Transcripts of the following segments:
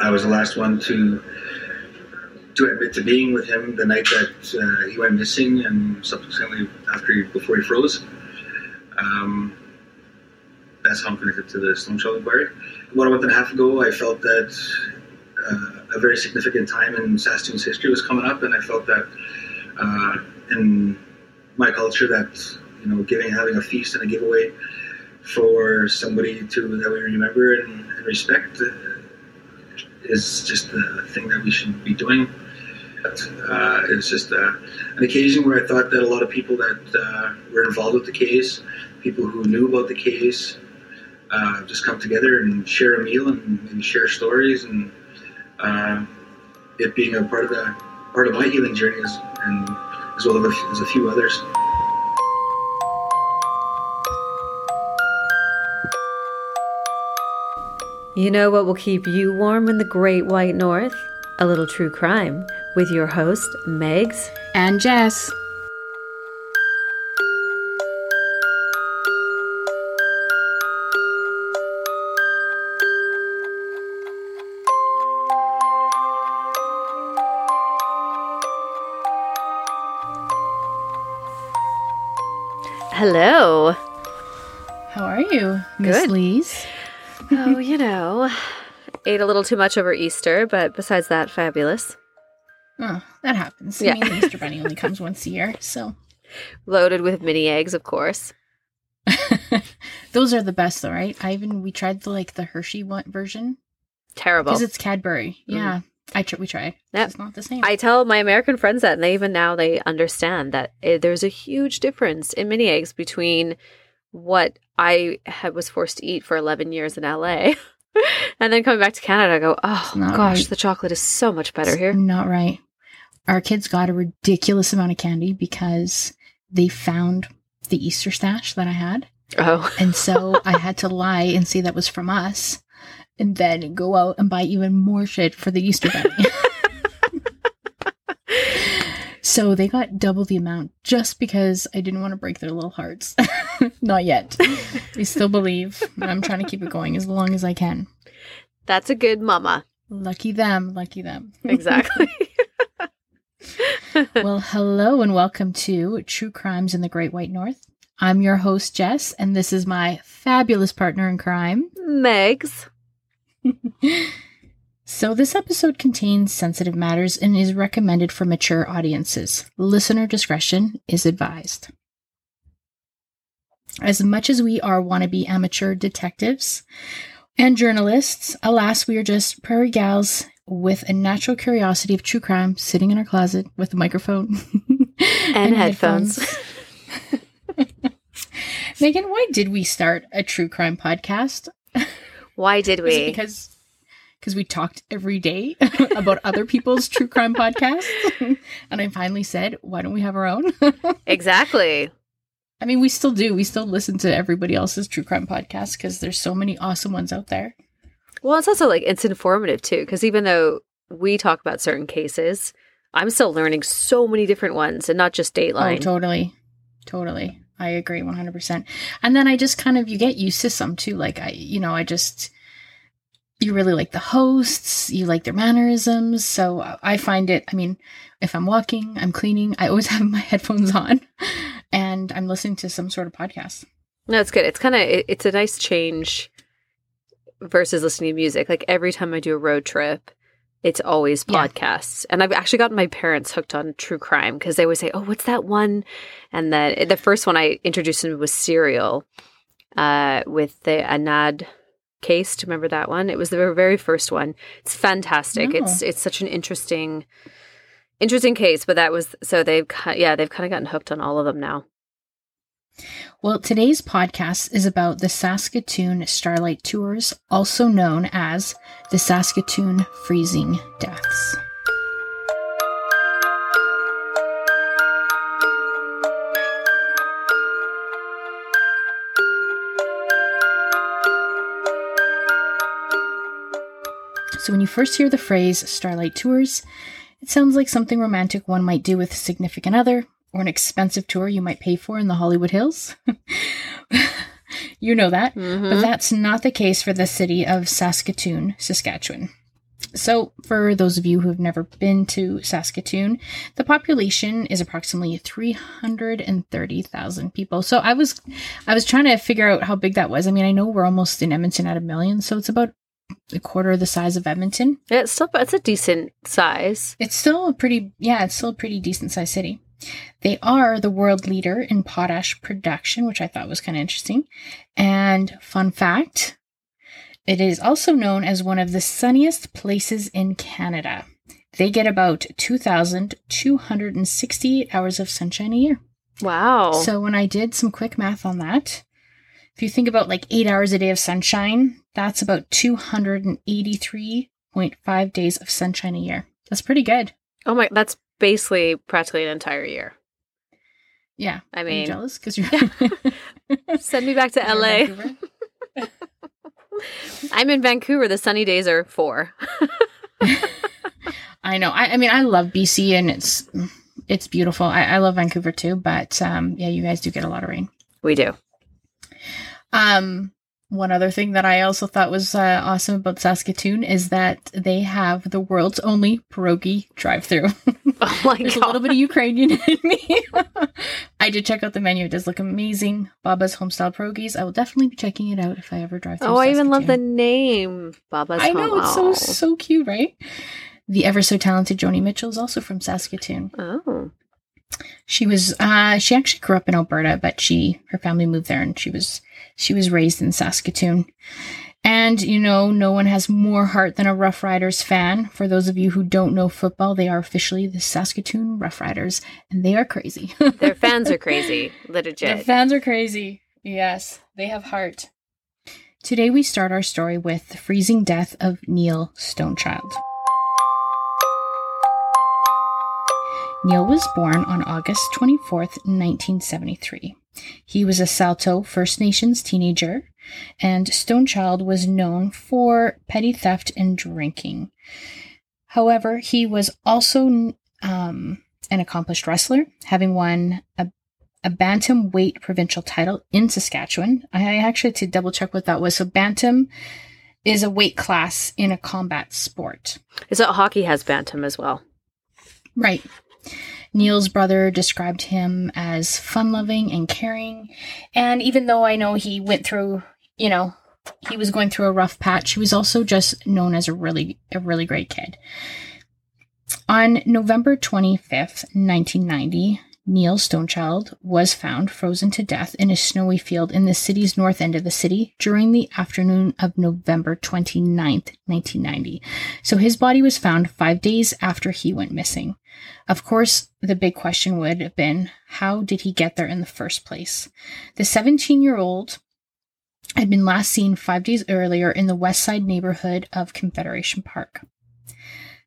I was the last one to to admit to being with him the night that uh, he went missing, and subsequently after he, before he froze. Um, that's how I'm connected to the Stonechild Inquiry. About a month and a half ago, I felt that uh, a very significant time in Saskatoon's history was coming up, and I felt that uh, in my culture that you know giving having a feast and a giveaway for somebody to that we remember and, and respect is just the thing that we should be doing. Uh, it's just uh, an occasion where I thought that a lot of people that uh, were involved with the case, people who knew about the case, uh, just come together and share a meal and, and share stories and uh, it being a part of the part of my healing journey as, and as well as a few others. You know what will keep you warm in the great white north? A little true crime with your host, Megs and Jess. Hello. How are you, Miss Good. Lees? Oh, you know, ate a little too much over Easter, but besides that, fabulous. Oh, that happens. Yeah. I mean, Easter Bunny only comes once a year, so Loaded with mini eggs, of course. those are the best, though, right? I even we tried the like the Hershey one version Terrible. because it's Cadbury. Yeah, I tr- we tried. Yep. It's not the same. I tell my American friends that, and they even now they understand that eh, there's a huge difference in mini eggs between what I had was forced to eat for 11 years in LA, and then coming back to Canada. I go, oh gosh, right. the chocolate is so much better It's here. Not right. Our kids got a ridiculous amount of candy because they found the Easter stash that I had. Oh, And so I had to lie and say that was from us and then go out and buy even more shit for the Easter bunny. so they got double the amount just because I didn't want to break their little hearts. Not yet. We still believe. and I'm trying to keep it going as long as I can. that's a good mama. Lucky them. Lucky them. Exactly. well, hello and welcome to True Crimes in the Great White North. I'm your host, Jess, and this is my fabulous partner in crime. Megs. So, this episode contains sensitive matters and is recommended for mature audiences. Listener discretion is advised. As much as we are wannabe amateur detectives and journalists, alas, we are just prairie gals with a natural curiosity of true crime sitting in our closet with a microphone And headphones. Megan, why did we start a true crime podcast? Why did we? because because we talked every day about other people's true crime podcasts, and I finally said, "Why don't we have our own?" exactly. I mean, we still do. We still listen to everybody else's true crime podcasts because there's so many awesome ones out there. Well, it's also like it's informative too, because even though we talk about certain cases, I'm still learning so many different ones, and not just Dateline. Oh, Dateline. totally, totally. I agree 100. percent And then I just kind of you get used to some too. Like I, you know, I just you really like the hosts, you like their mannerisms. So I find it. I mean, if I'm walking, I'm cleaning, I always have my headphones on, and I'm listening to some sort of podcast. No, it's good. It's kind of it, it's a nice change versus listening to music. Like every time I do a road trip, it's always Yeah. podcasts. And I've actually gotten my parents hooked on true crime because they always say, "Oh, what's that one?" And then the first one I introduced them was Serial, uh, with the Adnan case. Do you remember that one? It was the very first one. It's fantastic. No. It's oh. it's such an interesting, interesting case. But that was so they've yeah they've kind of gotten hooked on all of them now. Well, today's podcast is about the Saskatoon Starlight Tours, also known as the Saskatoon Freezing Deaths. So, when you first hear the phrase Starlight Tours, it sounds like something romantic one might do with a significant other, or an expensive tour you might pay for in the Hollywood Hills. you know that. But Mhm. that's not the case for the city of Saskatoon, Saskatchewan. So, for those of you who have never been to Saskatoon, the population is approximately 330,000 people. So, I was I was trying to figure out how big that was. I mean, I know we're almost in Edmonton at a million, so it's about a quarter of the size of Edmonton. Yeah, it's still it's a decent size. It's still a pretty yeah, it's still a pretty decent sized city. They are the world leader in potash production, which I thought was kind of interesting. And fun fact, it is also known as one of the sunniest places in Canada. They get about 2,268 hours of sunshine a year. Wow. So when I did some quick math on that, if you think about like eight hours a day of sunshine, that's about 283.5 days of sunshine a year. That's pretty good. oh my, that's basically practically an entire year. Yeah. I mean, jealous? Because you're. send me back to LA. I'm in Vancouver. The sunny days are four. I know. I, I mean, I love BC and it's it's beautiful. I, I love Vancouver too, but um, yeah, you guys do get a lot of rain. We do. Um, one other thing that I also thought was uh, awesome about Saskatoon is that they have the world's only pierogi drive-through. Oh my There's a little bit of Ukrainian in me. I did check out the menu; it does look amazing. Baba's homestyle pierogies. I will definitely be checking it out if I ever drive through. Oh, I even love the name. Baba's I know Home. it's so so cute, right? The ever so talented Joni Mitchell is also from Saskatoon. Oh. She was uh she actually grew up in Alberta, but she her family moved there and she was she was raised in Saskatoon. And you know, no one has more heart than a Rough Riders fan. For those of you who don't know football, they are officially the Saskatoon Rough Riders, and they are crazy. Their fans are crazy. Their fans are crazy. Yes, they have heart. Today we start our story with the freezing death of Neil Stonechild. Neil was born on August 24th, 1973. He was a Saulteaux First Nations teenager, and Stonechild was known for petty theft and drinking. However, he was also um, an accomplished wrestler, having won a a bantam weight provincial title in Saskatchewan. I actually had to double check what that was. So bantam is a weight class in a combat sport. Is it hockey has bantam as well? Right. Neil's brother described him as fun loving and caring. And even though I know he went through, you know, he was going through a rough patch, he was also just known as a really, a really great kid. On November 25th, 1990, Neil Stonechild was found frozen to death in a snowy field in the city's north end of the city during the afternoon of November 29th, 1990. So his body was found five days after he went missing. Of course, the big question would have been how did he get there in the first place? The 17 year old had been last seen five days earlier in the west side neighborhood of Confederation Park.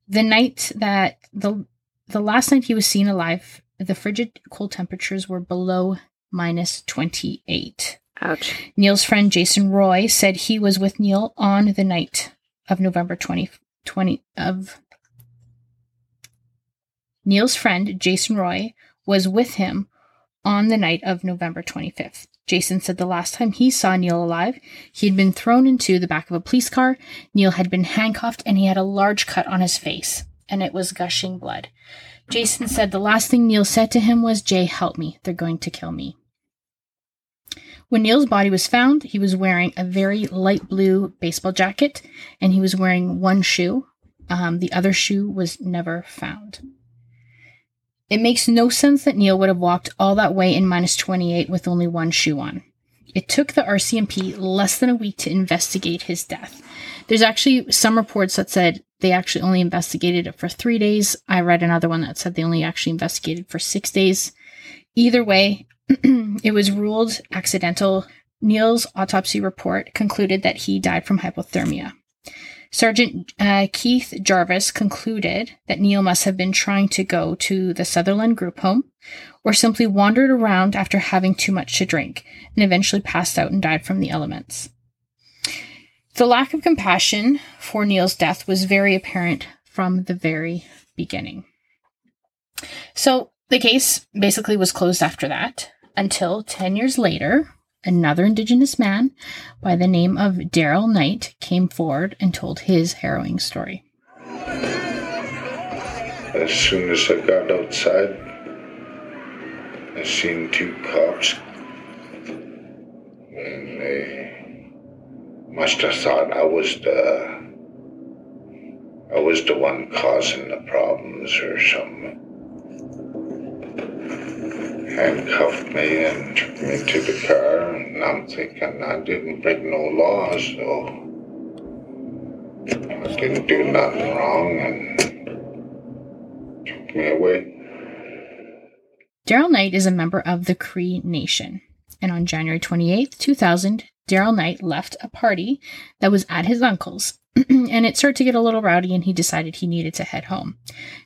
The night that the the last night he was seen alive, the frigid cold temperatures were below minus 28. Ouch. Neil's friend Jason Roy said he was with Neil on the night of November 20, 20 of Neil's friend Jason Roy was with him on the night of November 25th. Jason said the last time he saw Neil alive, he had been thrown into the back of a police car. Neil had been handcuffed and he had a large cut on his face, and it was gushing blood. Jason said the last thing Neil said to him was, Jay, help me. They're going to kill me. When Neil's body was found, he was wearing a very light blue baseball jacket and he was wearing one shoe. Um, the other shoe was never found. It makes no sense that Neil would have walked all that way in minus 28 with only one shoe on. It took the RCMP less than a week to investigate his death. There's actually some reports that said they actually only investigated it for three days. I read another one that said they only actually investigated for six days. Either way, it was ruled accidental. Neil's autopsy report concluded that he died from hypothermia. Sergeant uh, Keith Jarvis concluded that Neil must have been trying to go to the Sutherland group home or simply wandered around after having too much to drink and eventually passed out and died from the elements. The lack of compassion for Neil's death was very apparent from the very beginning. So the case basically was closed after that until 10 years later, another Indigenous man by the name of Darryl Night came forward and told his harrowing story. As soon as I got outside, I seen two cops. And they must have thought I was the I was the one causing the problems or something. Handcuffed me and took me to the car, and I'm thinking I didn't break no laws, so I didn't do nothing wrong, and took me away. Darryl Night is a member of the Cree Nation, and on January 28th, 2000, Darryl Night left a party that was at his uncle's and it started to get a little rowdy and he decided he needed to head home.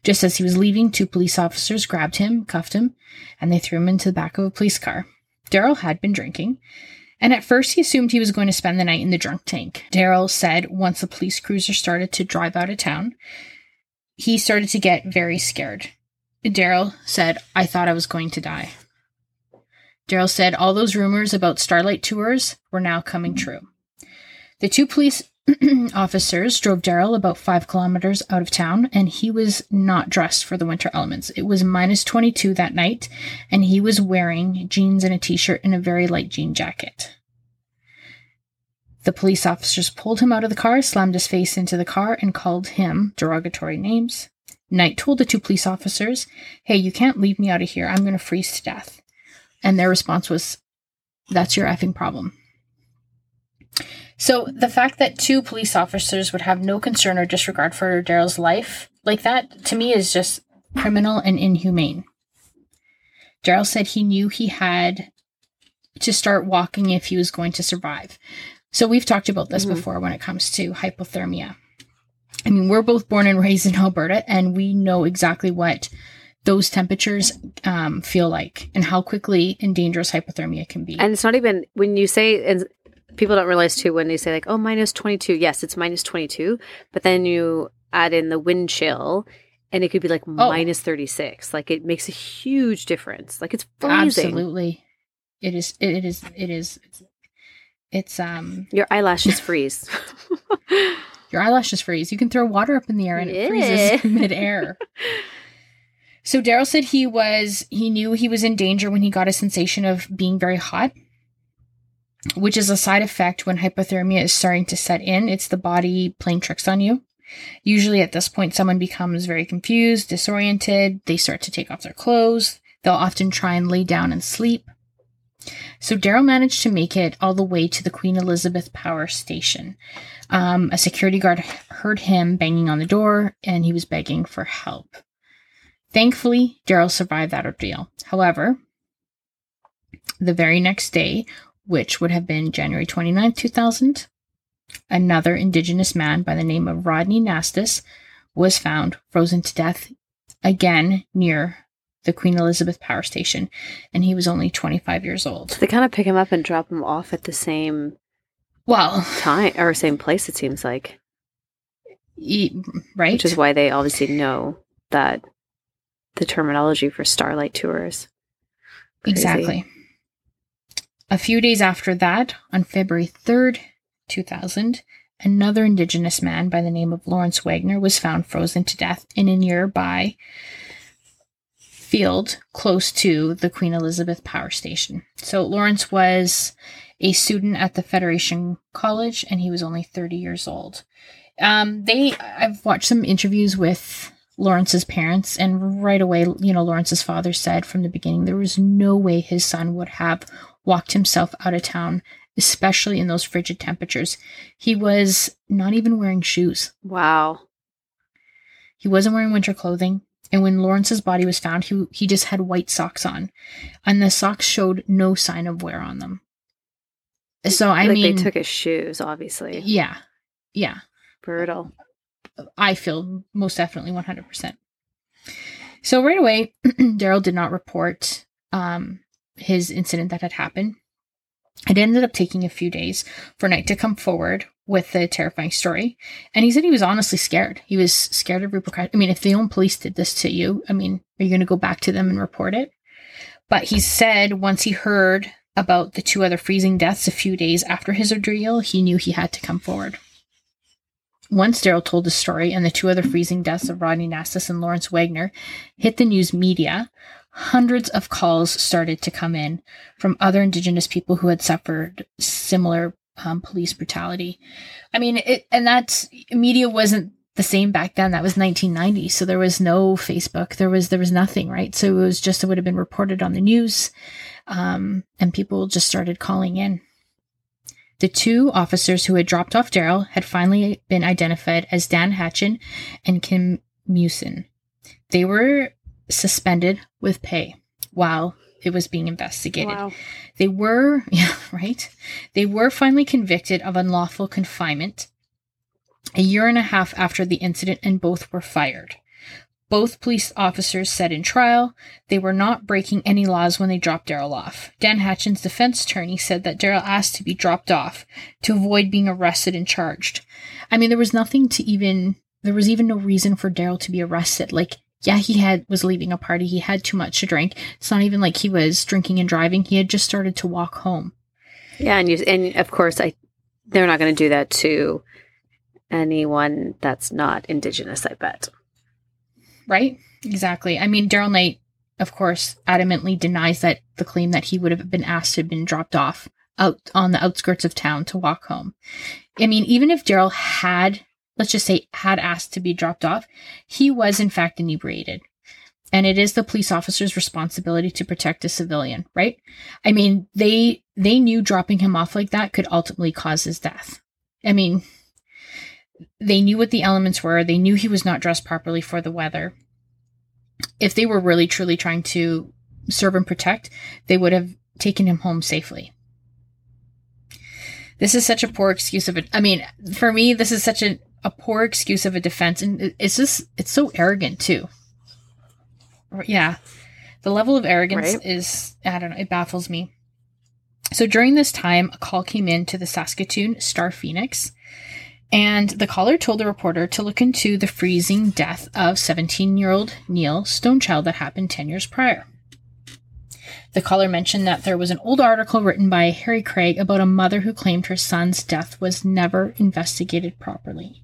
Just as he was leaving, two police officers grabbed him, cuffed him, and they threw him into the back of a police car. Darryl had been drinking, and at first he assumed he was going to spend the night in the drunk tank. Darryl said once the police cruiser started to drive out of town, he started to get very scared. Darryl said, I thought I was going to die. Darryl said all those rumors about Starlight tours were now coming mm-hmm. true. The two police officers drove Darryl about five kilometers out of town, and he was not dressed for the winter elements. It was minus 22 that night, and he was wearing jeans and a t shirt and a very light jean jacket. The police officers pulled him out of the car, slammed his face into the car, and called him derogatory names. Night told the two police officers, Hey, you can't leave me out of here. I'm going to freeze to death. And their response was, That's your effing problem. So the fact that two police officers would have no concern or disregard for Darryl's life like that, to me, is just criminal and inhumane. Darryl said he knew he had to start walking if he was going to survive. So we've talked about this mm-hmm. before when it comes to hypothermia. I mean, we're both born and raised in Alberta, and we know exactly what those temperatures um, feel like and how quickly and dangerous hypothermia can be. And it's not even when you say, and people don't realize too when they say like, oh, minus 22. Yes, it's minus 22. But then you add in the wind chill and it could be like oh. minus 36. Like it makes a huge difference. Like it's freezing. Absolutely. It is, it is, it is, it's, it's um, your eyelashes freeze. your eyelashes freeze. You can throw water up in the air and yeah. it freezes midair. So Darryl said he was he knew he was in danger when he got a sensation of being very hot which is a side effect when hypothermia is starting to set in. It's the body playing tricks on you. Usually at this point, someone becomes very confused, disoriented. They start to take off their clothes. They'll often try and lay down and sleep. So Darryl managed to make it all the way to the Queen Elizabeth Power Station. Um, a security guard heard him banging on the door and he was begging for help. Thankfully, Darryl survived that ordeal. However, the very next day, which would have been January 29, 2000. Another Indigenous man by the name of Rodney Naistus was found frozen to death again near the Queen Elizabeth Power Station, and he was only 25 years old. They kind of pick him up and drop him off at the same well time or same place. It seems like, he, right? Which is why they obviously know that the terminology for starlight tours. Crazy. Exactly. A few days after that, on February 3rd, 2000, another Indigenous man by the name of Lawrence Wegner was found frozen to death in a nearby field close to the Queen Elizabeth Power Station. So Lawrence was a student at the Federation College and he was only 30 years old. Um, they I've watched some interviews with Lawrence's parents and right away, you know, Lawrence's father said from the beginning there was no way his son would have walked himself out of town, especially in those frigid temperatures. He was not even wearing shoes. Wow. He wasn't wearing winter clothing. And when Lawrence's body was found, he, he just had white socks on. And the socks showed no sign of wear on them. So, I like mean. They took his shoes, obviously. Yeah. Yeah. Brutal. I feel most definitely 100%. So right away, Darryl did not report um, his incident that had happened. It ended up taking a few days for Night to come forward with the terrifying story. And he said he was honestly scared. He was scared of repercussions. I mean, if the own police did this to you, I mean, are you going to go back to them and report it? But he said once he heard about the two other freezing deaths a few days after his ordeal, he knew he had to come forward. once Darryl told his story and the two other freezing deaths of Rodney Naistus and Lawrence Wegner hit the news media, hundreds of calls started to come in from other Indigenous people who had suffered similar um, police brutality. I mean, it, and that media wasn't the same back then. That was 1990, so there was no Facebook. There was there was nothing, right? So it was just it would have been reported on the news, um, and people just started calling in. The two officers who had dropped off Darryl had finally been identified as Dan Hatchen and Ken Munson. They were suspended with pay while it was being investigated. Wow. They were, yeah, right? They were finally convicted of unlawful confinement a year and a half after the incident, and both were fired. Both police officers said in trial they were not breaking any laws when they dropped Darryl off. Dan Hatchen's defense attorney said that Darryl asked to be dropped off to avoid being arrested and charged. I mean, there was nothing to even, there was even no reason for Darryl to be arrested. Like, yeah, he had was leaving a party. He had too much to drink. It's not even like he was drinking and driving. He had just started to walk home. Yeah, and you and of course I they're not going to do that to anyone that's not indigenous, I bet. Right? Exactly. I mean, Darryl Night, of course, adamantly denies that the claim that he would have been asked to have been dropped off out on the outskirts of town to walk home. I mean, even if Darryl had, let's just say, had asked to be dropped off, he was in fact inebriated. And it is the police officer's responsibility to protect a civilian, right? I mean, they they knew dropping him off like that could ultimately cause his death. I mean, they knew what the elements were. They knew he was not dressed properly for the weather. If they were really truly trying to serve and protect, they would have taken him home safely. This is such a poor excuse of it. I mean, for me, this is such a, a poor excuse of a defense, and it's just it's so arrogant too. Yeah, the level of arrogance Right. is I don't know. It baffles me. So during this time, a call came in to the Saskatoon Star Phoenix, and the caller told the reporter to look into the freezing death of 17 year old Neil Stonechild that happened 10 years prior. The caller mentioned that there was an old article written by Harry Craig about a mother who claimed her son's death was never investigated properly.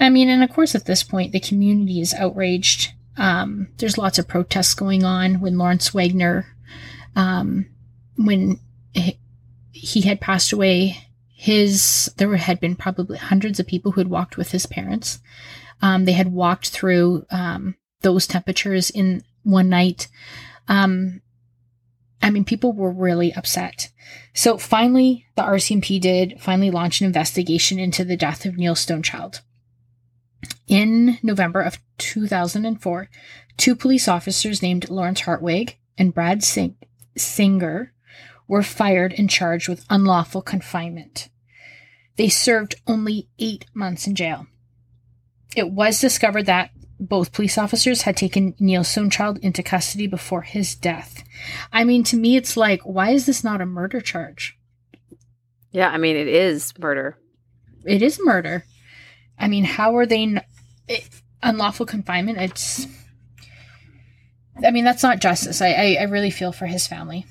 I mean, and of course, at this point, the community is outraged. Um, there's lots of protests going on when Lawrence Wegner, um, when he, had passed away, his there had been probably hundreds of people who had walked with his parents. Um, they had walked through um, those temperatures in one night. Um, I mean, people were really upset. So finally, the RCMP did finally launch an investigation into the death of Neil Stonechild. In November of 2004, two police officers named Lawrence Hartwig and Brad Sing- Senger were fired and charged with unlawful confinement. They served only eight months in jail. It was discovered that both police officers had taken Neil Stonechild into custody before his death. I mean, to me, it's like, why is this not a murder charge? Yeah, I mean it is murder. It is murder. I mean, how are they it, unlawful confinement? It's. I mean, that's not justice. I, I, I really feel for his family.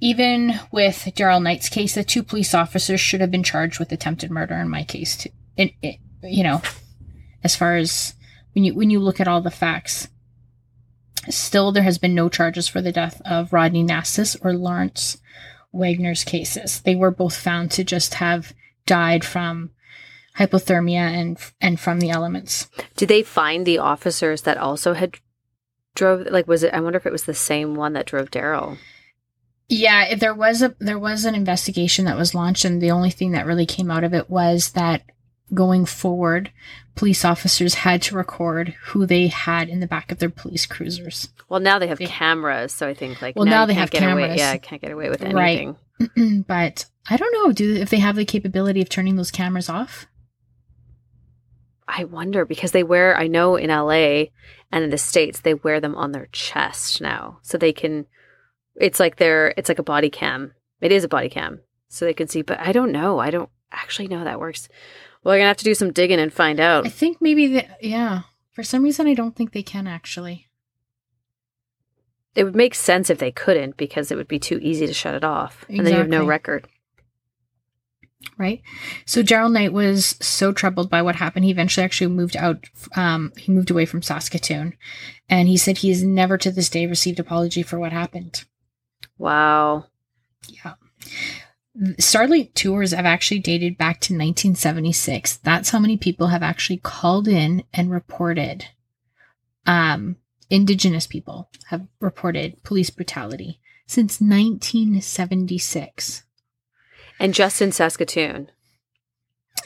Even with Darryl Night's case, the two police officers should have been charged with attempted murder. In my case, too. It, it, you know, as far as when you when you look at all the facts, still there has been no charges for the death of Rodney Naistus or Lawrence Wegner's cases. They were both found to just have died from hypothermia and and from the elements. Did they find the officers that also had drove like was it I wonder if it was the same one that drove Darryl. Yeah, there was a there was an investigation that was launched, and the only thing that really came out of it was that going forward, police officers had to record who they had in the back of their police cruisers. Well, now they have They- cameras, so I think like Well, now, now they have get Away, cameras. yeah, I can't get away with anything. Right. anything. but I don't know, do if they have the capability of turning those cameras off? I wonder because they wear I know in LA and in the states they wear them on their chest now, so they can. It's like they're it's like a body cam. It is a body cam, so they can see. But I don't know. I don't actually know how that works. Well, I'm gonna have to do some digging and find out. I think maybe the yeah. For some reason, I don't think they can actually. It would make sense if they couldn't because it would be too easy to shut it off, and then you have no record. Right? So Darryl Night was so troubled by what happened, he eventually actually moved out. Um, he moved away from Saskatoon, and he said he has never to this day received apology for what happened. Wow. Yeah. Starlight tours have actually dated back to 1976. That's how many people have actually called in and reported. Um, Indigenous people have reported police brutality since 1976. And just in Saskatoon.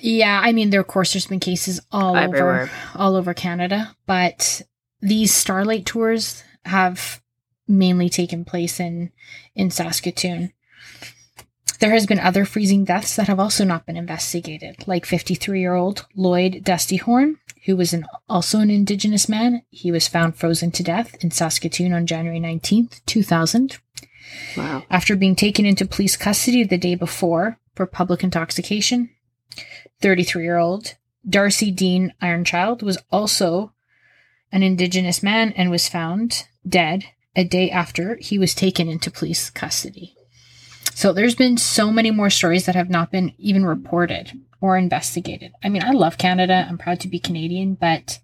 Yeah, I mean, there of course there's been cases all Everywhere. over all over Canada, but these Starlight tours have mainly taken place in in Saskatoon. There has been other freezing deaths that have also not been investigated, like 53-year-old Lloyd Dustyhorn, who was an, also an Indigenous man. He was found frozen to death in Saskatoon on January 19th, 2000 After being taken into police custody the day before for public intoxication. 33 year old Darcy Dean Ironchild was also an Indigenous man and was found dead a day after he was taken into police custody. So there's been so many more stories that have not been even reported or investigated. I mean, I love Canada. I'm proud to be Canadian, but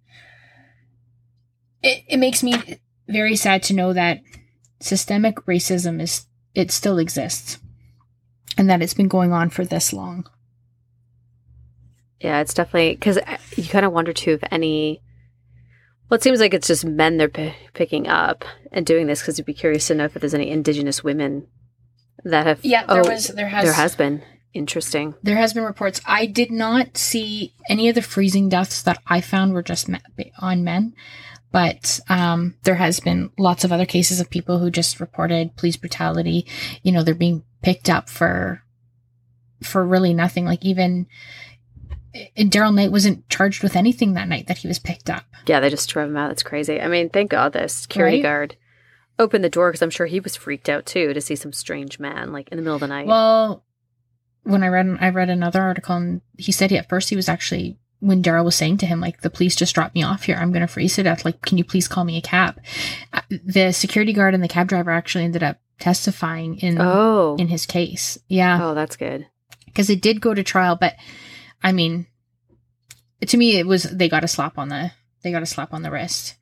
it, it makes me very sad to know that systemic racism is it still exists and that it's been going on for this long. Yeah, it's definitely because you kind of wonder too if any. Well, it seems like it's just men they're p- picking up and doing this because you'd be curious to know if there's any Indigenous women that have. Yeah, there Oh, was there has There has been. Interesting. there has been reports. I did not see any of the freezing deaths that I found were just on men, but um, there has been lots of other cases of people who just reported police brutality. You know, they're being picked up for for really nothing. Like even Darryl Night wasn't charged with anything that night that he was picked up. Yeah, they just drove him out. That's crazy. I mean, thank God the security Right? guard opened the door because I'm sure he was freaked out too to see some strange man like in the middle of the night. Well, when I read I read another article and he said he at first he was actually when Darryl was saying to him like the police just dropped me off here I'm going to freeze to death like can you please call me a cab. Uh, The security guard and the cab driver actually ended up testifying in oh, in his case. Yeah, oh, that's good. because it did go to trial, but I mean, to me it was they got a slap on the they got a slap on the wrist.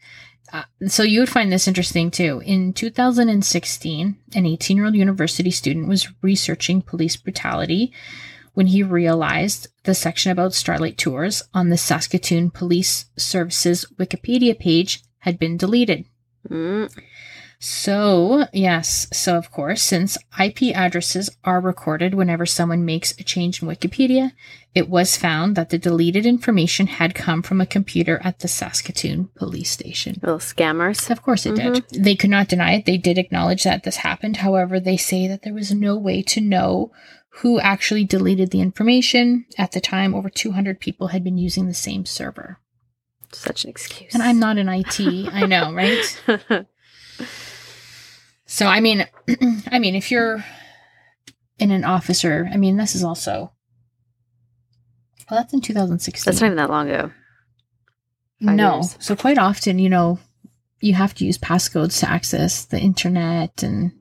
Uh, so you would find this interesting too. In 2016, an 18 year old university student was researching police brutality when he realized the section about Starlight Tours on the Saskatoon Police Services Wikipedia page had been deleted. Mm, So, yes, so of course, since IP addresses are recorded whenever someone makes a change in Wikipedia, it was found that the deleted information had come from a computer at the Saskatoon police station. little scammers. Of course it did. They could not deny it. They did acknowledge that this happened. However, they say that there was no way to know who actually deleted the information. At the time, over 200 people had been using the same server. Such an excuse. And I'm not in IT. I know, right? So I mean, I mean, if you're in an officer, I mean, this is also. Well, that's in 2016. That's not even that long ago. five no, years. so quite often, you know, you have to use passcodes to access the internet, and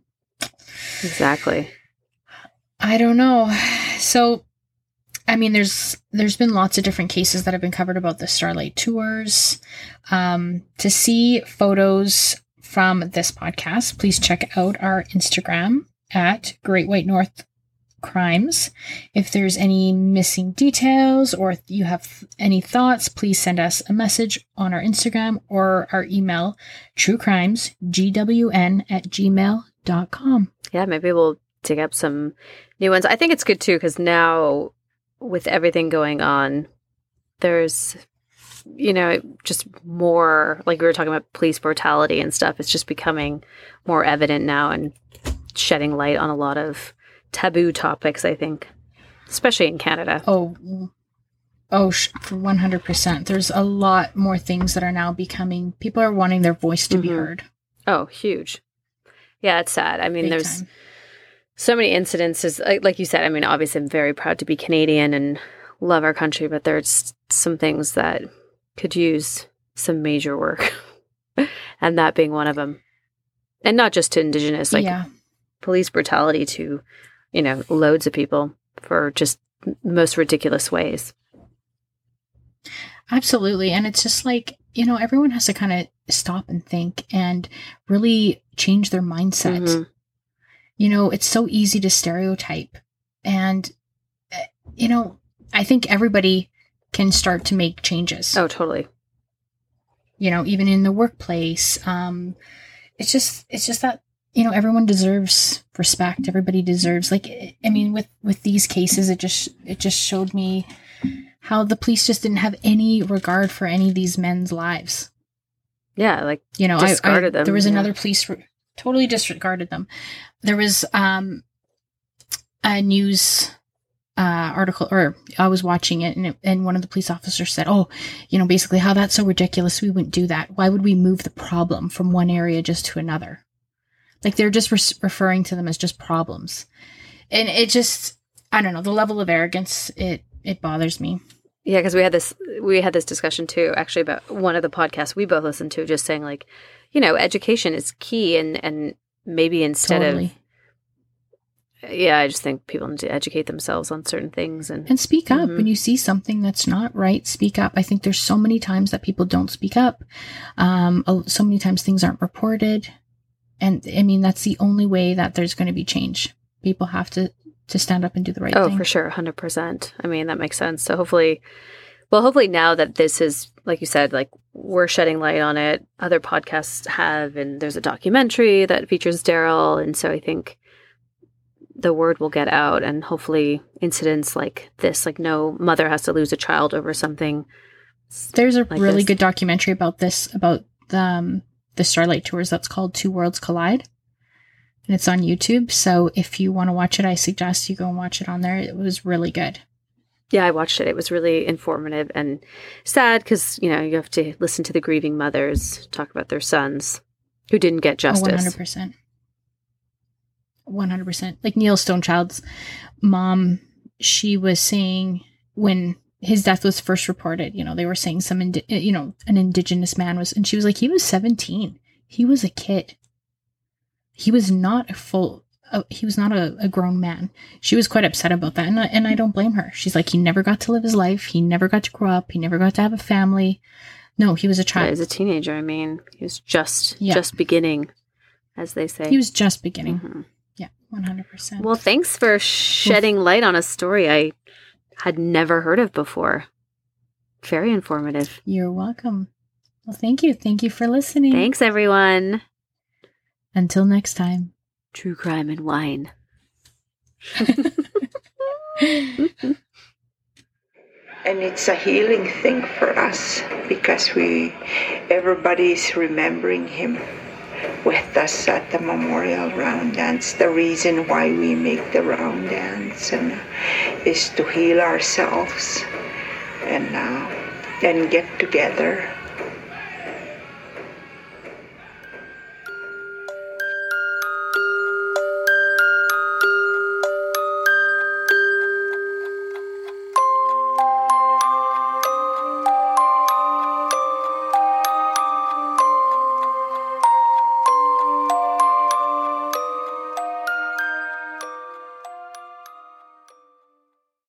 Exactly. I don't know. So, I mean, there's there's been lots of different cases that have been covered about the Starlight tours. Um, to see photos from this podcast, please check out our Instagram at Great White North Crimes. If there's any missing details or you have any thoughts, please send us a message on our Instagram or our email, truecrimesgwn at gmail.com. Yeah, maybe we'll dig up some new ones. I think it's good too because now with everything going on, there's you know just more like we were talking about police brutality and stuff. It's just becoming more evident now and shedding light on a lot of taboo topics. I think, especially in Canada. Oh, oh, for one hundred percent. There's a lot more things that are now becoming. People are wanting their voice to be Mhm. heard. Oh, huge. Yeah, it's sad. I mean, big there's time. So many incidences like, like you said i mean obviously i'm very proud to be canadian and love our country but there's some things that could use some major work and that being one of them and not just to indigenous like yeah, police brutality to you know loads of people for just most ridiculous ways. Absolutely. And it's just like, you know, everyone has to kind of stop and think and really change their mindset. Mhm. You know, it's so easy to stereotype. And, uh, you know, I think everybody can start to make changes. Oh, totally. you know even in the workplace um it's just it's just that you know everyone deserves respect everybody deserves like i I mean with with these cases it just it just showed me how the police just didn't have any regard for any of these men's lives Yeah, like you know I- I, Discarded them, there was yeah. another police re- totally disregarded them. There was um a news uh article or i was watching it and, it and one of the police officers said oh you know basically how that's so ridiculous we wouldn't do that. Why would we move the problem from one area just to another? Like they're just re- referring to them as just problems. And it just i don't know the level of arrogance it it bothers me Yeah, because we had this we had this discussion too, actually about one of the podcasts we both listened to, just saying like, you know, education is key, and and maybe instead totally. Of yeah, I just think people need to educate themselves on certain things, and and speak up. Mhm. when you see something that's not right speak up. I think there's so many times that people don't speak up. Um so many times things aren't reported. And i mean that's the only way that there's going to be change. People have to to stand up and do the right thing. oh, thing for sure, hundred percent. I mean, that makes sense. So hopefully, well, hopefully now that this is like you said, like we're shedding light on it. Other podcasts have, and there's a documentary that features Darryl, and so I think the word will get out, and hopefully, incidents like this, like no mother has to lose a child over something. there's a like really this. good documentary about this about the um, the starlight tours that's called two worlds collide and it's on youtube so if you want to watch it i suggest you go and watch it on there it was really good Yeah, I watched it. It was really informative and sad because you know you have to listen to the grieving mothers talk about their sons who didn't get Oh, justice. 100%. 100%. Like Neil Stonechild's mom, she was saying when his death was first reported, you know, they were saying some, indi- you know, an indigenous man was, and she was like, he was 17. He was a kid. He was not a full, uh, he was not a, a grown man. She was quite upset about that. And I, and I don't blame her. She's like, he never got to live his life. He never got to grow up. He never got to have a family. No, he was a Yeah, child. as a teenager, I mean, he was just Yeah. just beginning, as they say. he was just beginning. Mhm. Yeah, 100%. Well, thanks for shedding light on a story I had never heard of before. Very informative. You're welcome. Well, thank you. Thank you for listening. Thanks, everyone. Until next time. True crime and wine. and it's a healing thing for us because we everybody is remembering him with us at the memorial round dance the reason why we make the round dance and is to heal ourselves and uh, then get together